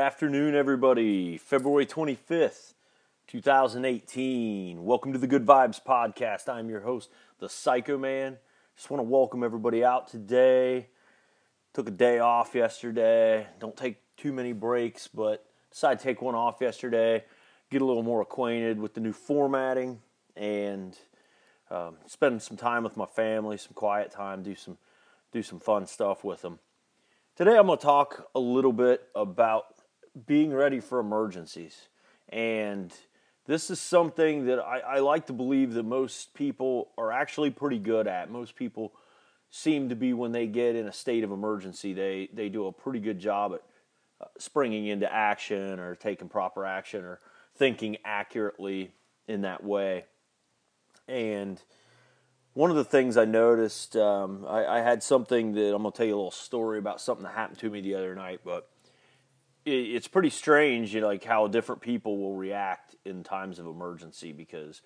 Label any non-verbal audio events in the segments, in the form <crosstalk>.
afternoon, everybody. February 25th, 2018. Welcome to the Good Vibes Podcast. I'm your host, the Psycho Man. Just want to welcome everybody out today. Took a day off yesterday. Don't take too many breaks, but decided to take one off yesterday, get a little more acquainted with the new formatting, and um, spend some time with my family, some quiet time, do some do some fun stuff with them. Today, I'm going to talk a little bit about being ready for emergencies. And this is something that I, I, like to believe that most people are actually pretty good at. Most people seem to be, when they get in a state of emergency, they, they do a pretty good job at uh, springing into action or taking proper action or thinking accurately in that way. And one of the things I noticed, um, I, I, had something that I'm going to tell you a little story about something that happened to me the other night, but it's pretty strange, you know, like how different people will react in times of emergency because,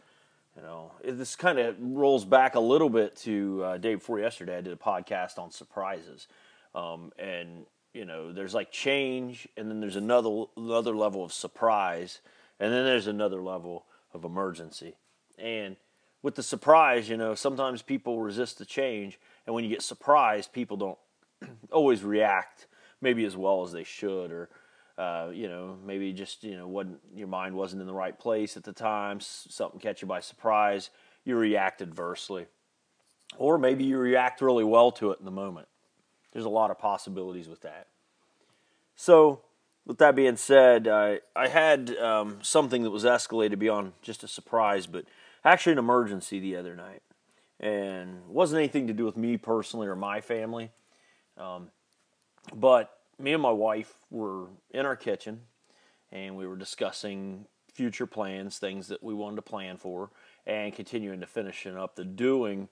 you know, this kind of rolls back a little bit to uh, day before yesterday. I did a podcast on surprises, um, and you know, there's like change, and then there's another another level of surprise, and then there's another level of emergency, and with the surprise, you know, sometimes people resist the change, and when you get surprised, people don't <clears throat> always react maybe as well as they should, or uh, you know, maybe just you know, wasn't your mind wasn't in the right place at the time, something catch you by surprise, you react adversely, or maybe you react really well to it in the moment. There's a lot of possibilities with that. So, with that being said, I I had um, something that was escalated beyond just a surprise, but actually an emergency the other night, and wasn't anything to do with me personally or my family. Um, but me and my wife were in our kitchen, and we were discussing future plans, things that we wanted to plan for, and continuing to finishing up the doing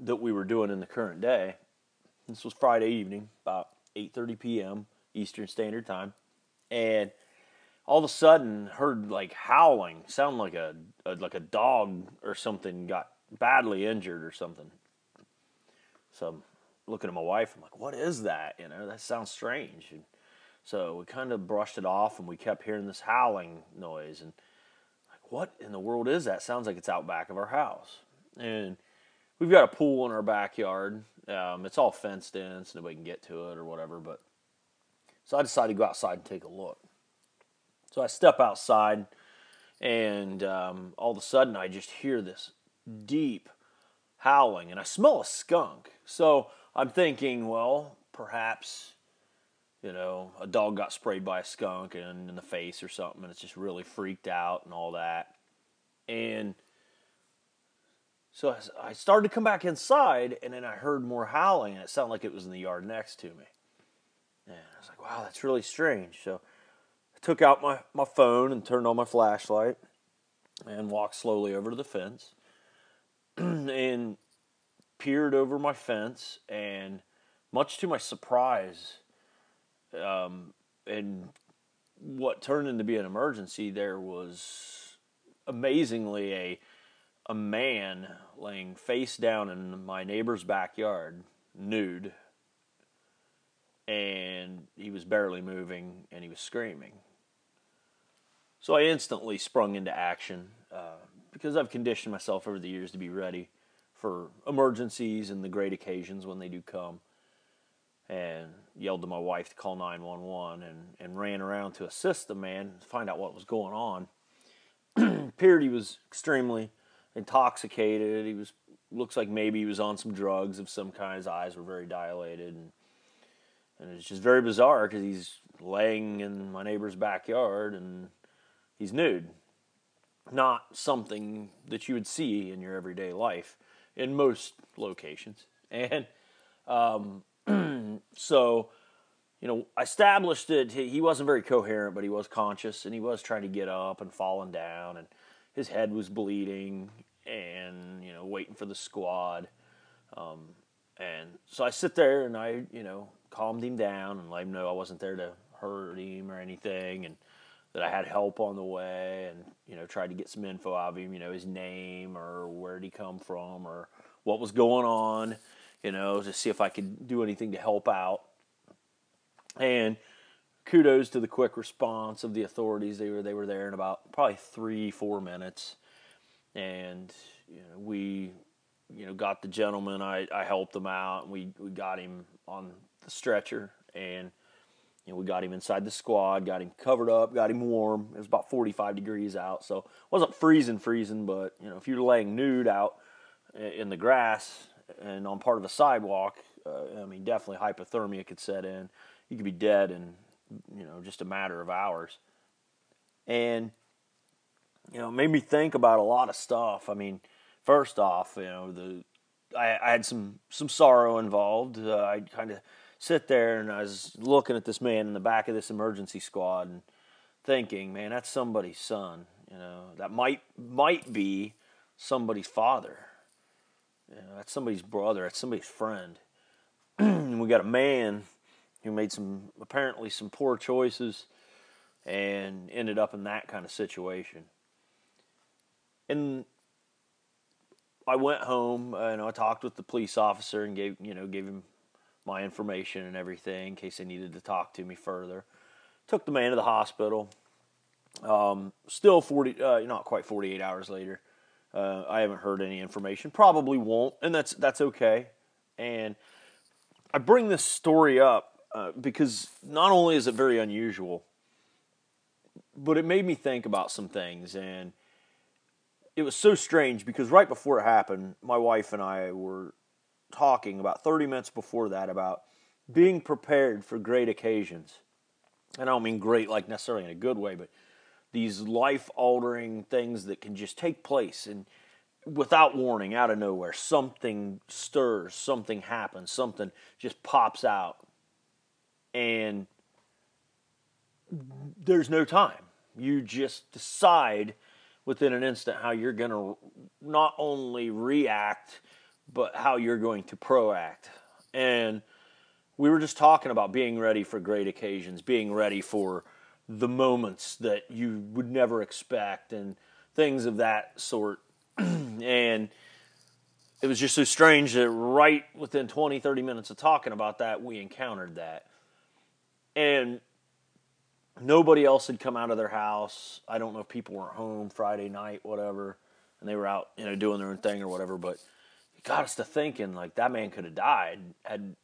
that we were doing in the current day. This was Friday evening, about 8:30 p.m. Eastern Standard Time, and all of a sudden heard like howling, sound like a, a like a dog or something got badly injured or something. So I'm looking at my wife. I'm like, "What is that? You know, that sounds strange." And so we kind of brushed it off, and we kept hearing this howling noise. And like, what in the world is that? Sounds like it's out back of our house. And we've got a pool in our backyard. Um, it's all fenced in, so nobody can get to it or whatever. But so I decided to go outside and take a look. So I step outside, and um, all of a sudden I just hear this deep howling, and I smell a skunk. So I'm thinking, well, perhaps you know, a dog got sprayed by a skunk and in the face or something, and it's just really freaked out and all that. And so I started to come back inside, and then I heard more howling, and it sounded like it was in the yard next to me. And I was like, wow, that's really strange. So I took out my, my phone and turned on my flashlight and walked slowly over to the fence <clears throat> and peered over my fence and much to my surprise um, and what turned into be an emergency there was amazingly a a man laying face down in my neighbor's backyard nude and he was barely moving and he was screaming. So I instantly sprung into action uh, because I've conditioned myself over the years to be ready for emergencies and the great occasions when they do come. And yelled to my wife to call 911 and, and ran around to assist the man to find out what was going on. <clears throat> Appeared he was extremely intoxicated. He was looks like maybe he was on some drugs of some kind. His eyes were very dilated, and and it's just very bizarre because he's laying in my neighbor's backyard, and he's nude. Not something that you would see in your everyday life in most locations. <laughs> And um, <clears throat> so, you know, I established that he wasn't very coherent, but he was conscious and he was trying to get up and falling down, and his head was bleeding, and, you know, waiting for the squad. Um, and so I sit there and I, you know, calmed him down and let him know I wasn't there to hurt him or anything. And that I had help on the way and, you know, tried to get some info out of him, you know, his name or where did he come from or what was going on, you know, to see if I could do anything to help out. And kudos to the quick response of the authorities. They were they were there in about probably three four minutes, and you know, we you know got the gentleman. I, I helped him out. And we we got him on the stretcher, and you know we got him inside the squad. Got him covered up. Got him warm. It was about forty five degrees out, so it wasn't freezing freezing. But you know if you're laying nude out in the grass and on part of a sidewalk, uh, I mean definitely hypothermia could set in. You could be dead in you know just a matter of hours, and you know it made me think about a lot of stuff. I mean, first off, you know the I, I had some some sorrow involved. Uh, I kind of sit there and I was looking at this man in the back of this emergency squad and thinking, man, that's somebody's son. You know, that might might be somebody's father. You know, that's somebody's brother. That's somebody's friend. <clears throat> And we got a man who made some apparently some poor choices and ended up in that kind of situation. And I went home uh, and I talked with the police officer and gave you know gave him my information and everything in case they needed to talk to me further. Took the man to the hospital. Um, still forty, uh, not quite forty eight hours later. Uh, I haven't heard any information. Probably won't, and that's that's okay. And I bring this story up uh, because not only is it very unusual, but it made me think about some things. And it was so strange because right before it happened, my wife and I were talking about 30 minutes before that about being prepared for great occasions. And I don't mean great like necessarily in a good way, but these life altering things that can just take place and without warning out of nowhere something stirs something happens something just pops out and there's no time. You just decide within an instant how you're going to not only react, but how you're going to proact. And we were just talking about being ready for great occasions, being ready for the moments that you would never expect, and things of that sort. <clears throat> and it was just so strange that right within 20, 30 minutes of talking about that, we encountered that and nobody else had come out of their house. I don't know if people weren't home Friday night, whatever, and they were out, you know, doing their own thing or whatever. But got us to thinking like that man could have died had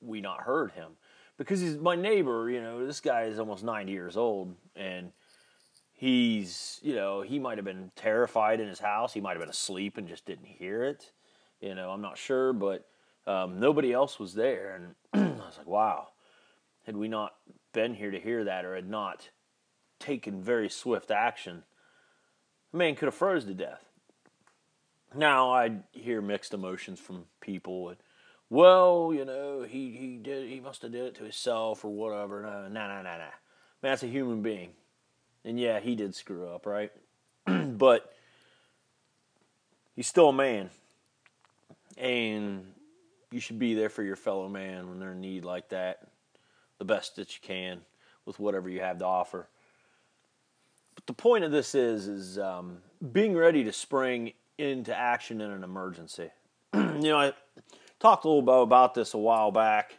we not heard him, because he's my neighbor. You know, this guy is almost ninety years old, and he's, you know, he might have been terrified in his house. He might have been asleep and just didn't hear it. You know, I'm not sure, but um, nobody else was there, and <clears throat> I was like, wow had we not been here to hear that or had not taken very swift action, the man could have froze to death. Now I hear mixed emotions from people. And, well, you know, he, he did he must have did it to himself or whatever. No, no, no, no, no. Man, that's a human being, and yeah, he did screw up, right? <clears throat> but he's still a man, and you should be there for your fellow man when they're in need like that the best that you can with whatever you have to offer. But the point of this is is um, being ready to spring into action in an emergency. <clears throat> you know, I talked a little bit about this a while back,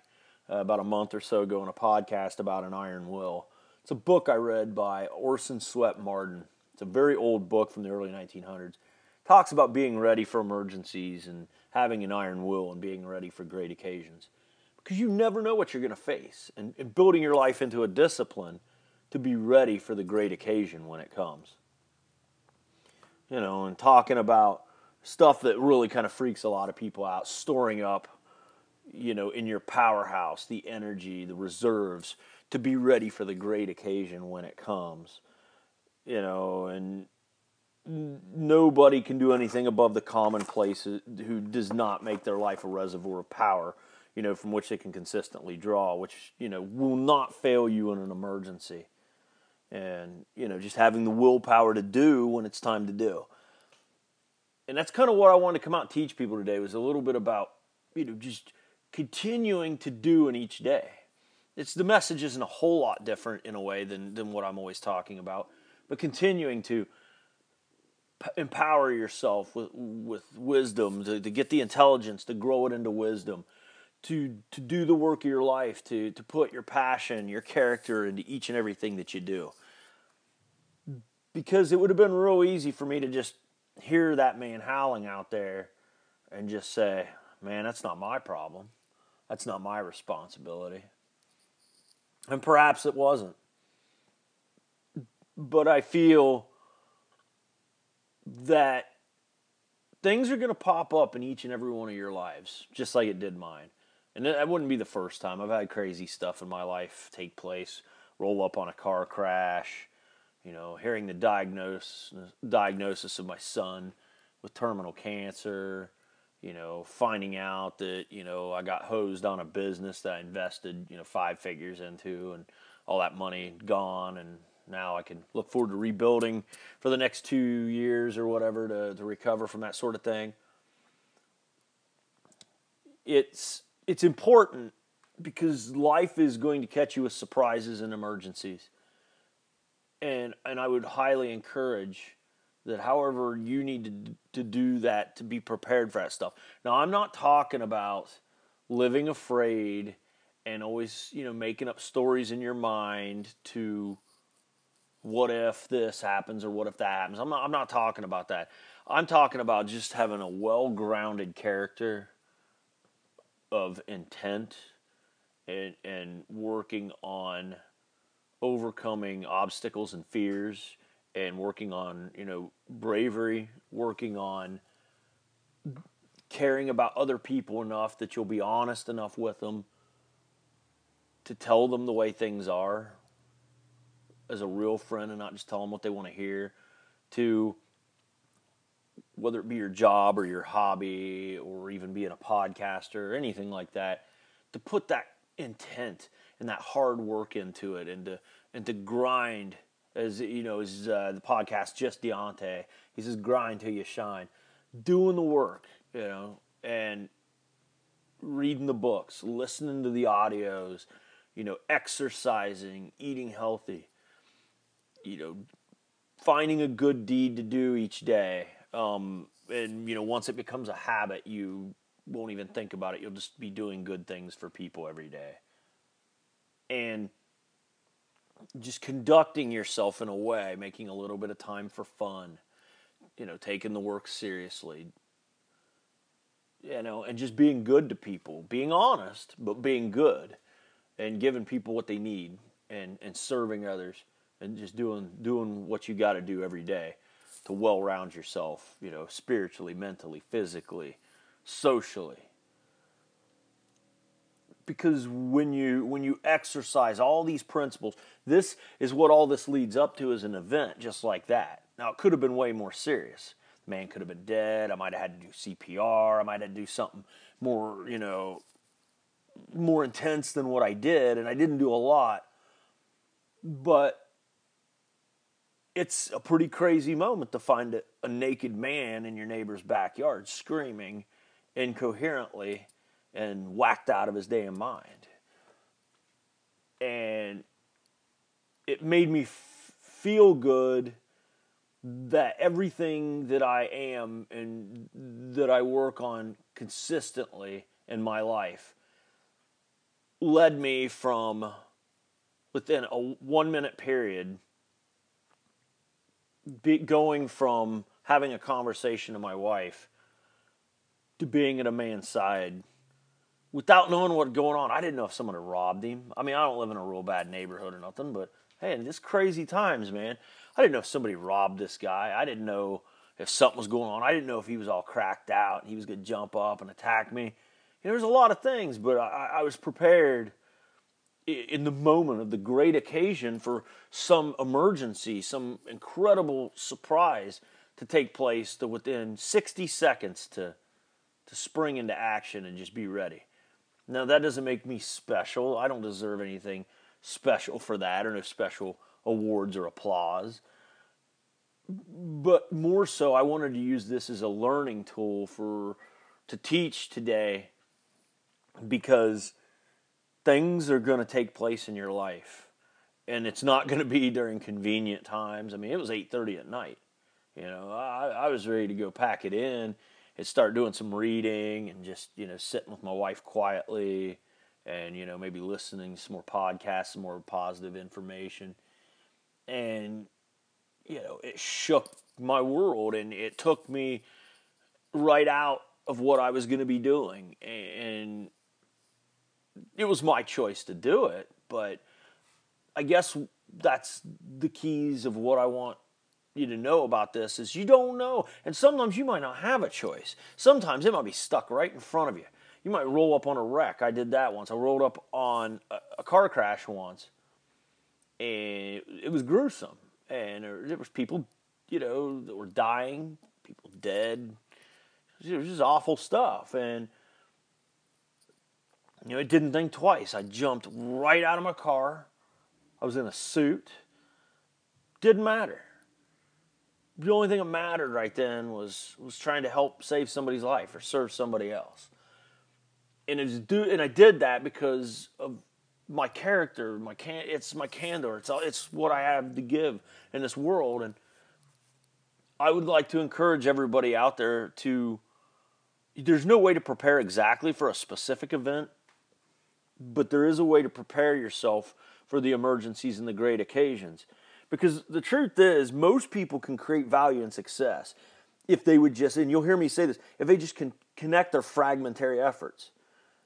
uh, about a month or so ago, in a podcast about an iron will. It's a book I read by Orson Swett Marden. It's a very old book from the early 1900s. talks about being ready for emergencies and having an iron will and being ready for great occasions because you never know what you're going to face and, and building your life into a discipline to be ready for the great occasion when it comes. You know, and talking about stuff that really kind of freaks a lot of people out, storing up, you know, in your powerhouse the energy, the reserves to be ready for the great occasion when it comes. You know, and nobody can do anything above the commonplace uh, who does not make their life a reservoir of power you know, from which they can consistently draw, which, you know, will not fail you in an emergency. And, you know, just having the willpower to do when it's time to do. And that's kind of what I wanted to come out and teach people today was a little bit about, you know, just continuing to do in each day. It's the message isn't a whole lot different in a way than, than what I'm always talking about, but continuing to p- empower yourself with, with wisdom, to, to get the intelligence, to grow it into wisdom, to to do the work of your life, to to put your passion, your character into each and everything that you do. Because it would have been real easy for me to just hear that man howling out there and just say, "Man, that's not my problem. That's not my responsibility." And perhaps it wasn't. But I feel that things are going to pop up in each and every one of your lives, just like it did mine. And that wouldn't be the first time. I've had crazy stuff in my life take place, roll up on a car crash, you know, hearing the diagnosis diagnosis of my son with terminal cancer, you know, finding out that, you know, I got hosed on a business that I invested, you know, five figures into and all that money gone and now I can look forward to rebuilding for the next two years or whatever to, to recover from that sort of thing. It's it's important because life is going to catch you with surprises and emergencies. And and I would highly encourage that however you need to to do that to be prepared for that stuff. Now I'm not talking about living afraid and always, you know, making up stories in your mind to what if this happens or what if that happens. I'm not I'm not talking about that. I'm talking about just having a well-grounded character of intent and and working on overcoming obstacles and fears and working on, you know, bravery, working on caring about other people enough that you'll be honest enough with them to tell them the way things are as a real friend and not just tell them what they want to hear, to whether it be your job or your hobby or even being a podcaster or anything like that, to put that intent and that hard work into it and to and to grind as you know as uh, the podcast just Deontay he says grind till you shine doing the work you know and reading the books listening to the audios you know exercising eating healthy you know, finding a good deed to do each day. Um, and, you know, once it becomes a habit, you won't even think about it. You'll just be doing good things for people every day. And just conducting yourself in a way, making a little bit of time for fun, you know, taking the work seriously, you know, and just being good to people, being honest, but being good and giving people what they need and, and serving others and just doing doing what you got to do every day to well round yourself, you know, spiritually, mentally, physically, socially. Because when you when you exercise all these principles, this is what all this leads up to as an event just like that. Now it could have been way more serious. The man could have been dead. I might have had to do CPR. I might have to do something more, you know, more intense than what I did, and I didn't do a lot. But it's a pretty crazy moment to find a, a, naked man in your neighbor's backyard screaming incoherently and whacked out of his damn mind. And it made me f- feel good that everything that I am and that I work on consistently in my life led me from within a one minute period be, going from having a conversation to my wife to being at a man's side without knowing what's going on. I didn't know if someone had robbed him. I mean, I don't live in a real bad neighborhood or nothing, but hey, in this crazy times, man, I didn't know if somebody robbed this guy. I didn't know if something was going on. I didn't know if he was all cracked out and he was going to jump up and attack me. You know, there's a lot of things, but I, I was prepared in the moment of the great occasion for some emergency, some incredible surprise to take place to within 60 seconds to to spring into action and just be ready. Now that doesn't make me special. I don't deserve anything special for that or no special awards or applause. But more so I wanted to use this as a learning tool for to teach today because things are going to take place in your life and it's not going to be during convenient times. I mean it was 8.30 at night you know I, I was ready to go pack it in and start doing some reading and just you know sitting with my wife quietly and you know maybe listening to some more podcasts some more positive information. And you know it shook my world and it took me right out of what I was going to be doing. And it was my choice to do it but I guess that's the keys of what I want you to know about this is you don't know. And sometimes you might not have a choice. Sometimes it might be stuck right in front of you. You might roll up on a wreck. I did that once. I rolled up on a, a car crash once and it was gruesome. And there was people you know that were dying people dead. It was just awful stuff. And you know i didn't think twice. I jumped right out of my car. I was in a suit. Didn't matter. The only thing that mattered right then was was trying to help save somebody's life or serve somebody else. And it's do and I did that because of my character, my can it's my candor. It's all, it's what I have to give in this world. And I would like to encourage everybody out there to there's no way to prepare exactly for a specific event, but there is a way to prepare yourself for the emergencies and the great occasions. Because the truth is, most people can create value and success if they would just, and you'll hear me say this, if they just can connect their fragmentary efforts.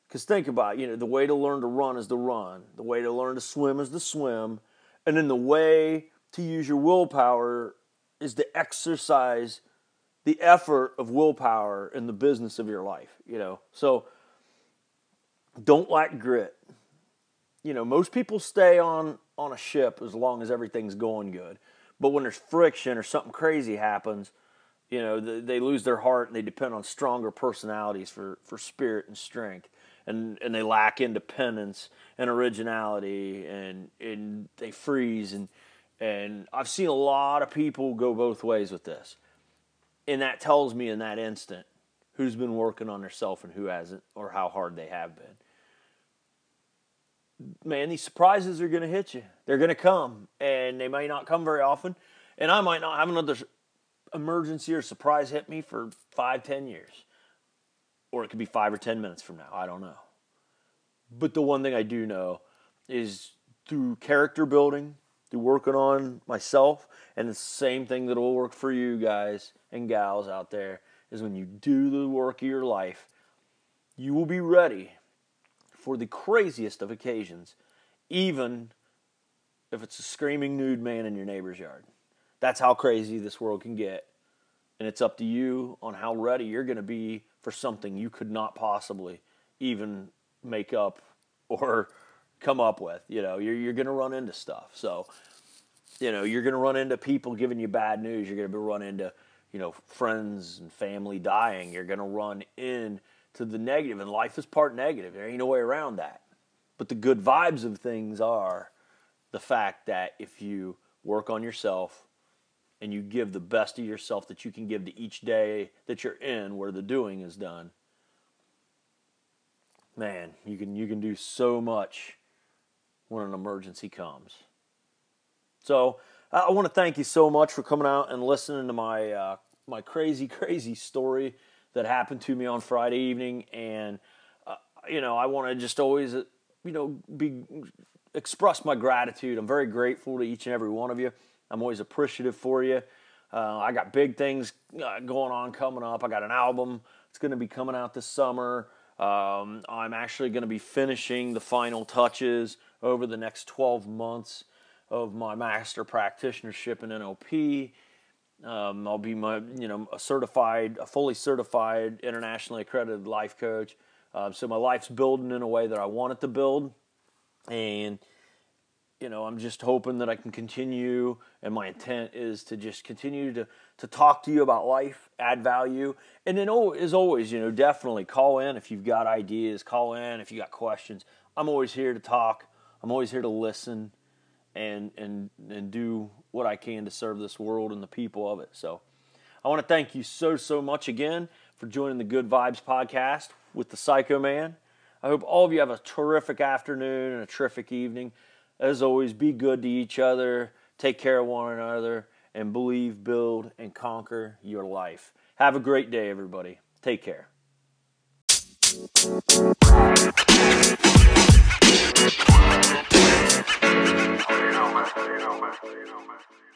Because think about it, you know, the way to learn to run is to run, the way to learn to swim is to swim, and then the way to use your willpower is to exercise the effort of willpower in the business of your life, you know. So don't lack grit. You know, most people stay on on a ship as long as everything's going good. But when there's friction or something crazy happens, you know, they lose their heart and they depend on stronger personalities for, for spirit and strength. And, and they lack independence and originality and, and they freeze. And, and I've seen a lot of people go both ways with this. And that tells me in that instant who's been working on themselves and who hasn't or how hard they have been man, these surprises are going to hit you. They're going to come, and they may not come very often. And I might not have another emergency or surprise hit me for five, ten years. Or it could be five or ten minutes from now. I don't know. But the one thing I do know is through character building, through working on myself, and the same thing that will work for you guys and gals out there is when you do the work of your life, you will be ready for the craziest of occasions, even if it's a screaming nude man in your neighbor's yard. That's how crazy this world can get. And it's up to you on how ready you're going to be for something you could not possibly even make up <laughs> or come up with. You know, you're, you're going to run into stuff. So, you know, you're going to run into people giving you bad news. You're going to run into, you know, friends and family dying. You're going to run in to the negative, and life is part negative. There ain't no way around that. But the good vibes of things are the fact that if you work on yourself and you give the best of yourself that you can give to each day that you're in where the doing is done, man, you can you can do so much when an emergency comes. So I want to thank you so much for coming out and listening to my uh, my crazy <laughs> crazy story that happened to me on Friday evening, and uh, you know I want to just always you know be express my gratitude. I'm very grateful to each and every one of you. I'm always appreciative for you. Uh, I got big things uh, going on coming up. I got an album. It's going to be coming out this summer. Um, I'm actually going to be finishing the final touches over the next 12 months of my master practitionership in NLP. Um, I'll be my, you know, a certified, a fully certified, internationally accredited life coach. Uh, so my life's building in a way that I want it to build, and you know, I'm just hoping that I can continue. And my intent is to just continue to to talk to you about life, add value, and then oh, as always, you know, definitely call in if you've got ideas. Call in if you got questions. I'm always here to talk. I'm always here to listen and and and do what I can to serve this world and the people of it. So I want to thank you so so much again for joining the Good Vibes podcast with the Psycho Man. I hope all of you have a terrific afternoon and a terrific evening. As always, be good to each other, take care of one another, and believe, build, and conquer your life. Have a great day, everybody. Take care. You know, man. You know,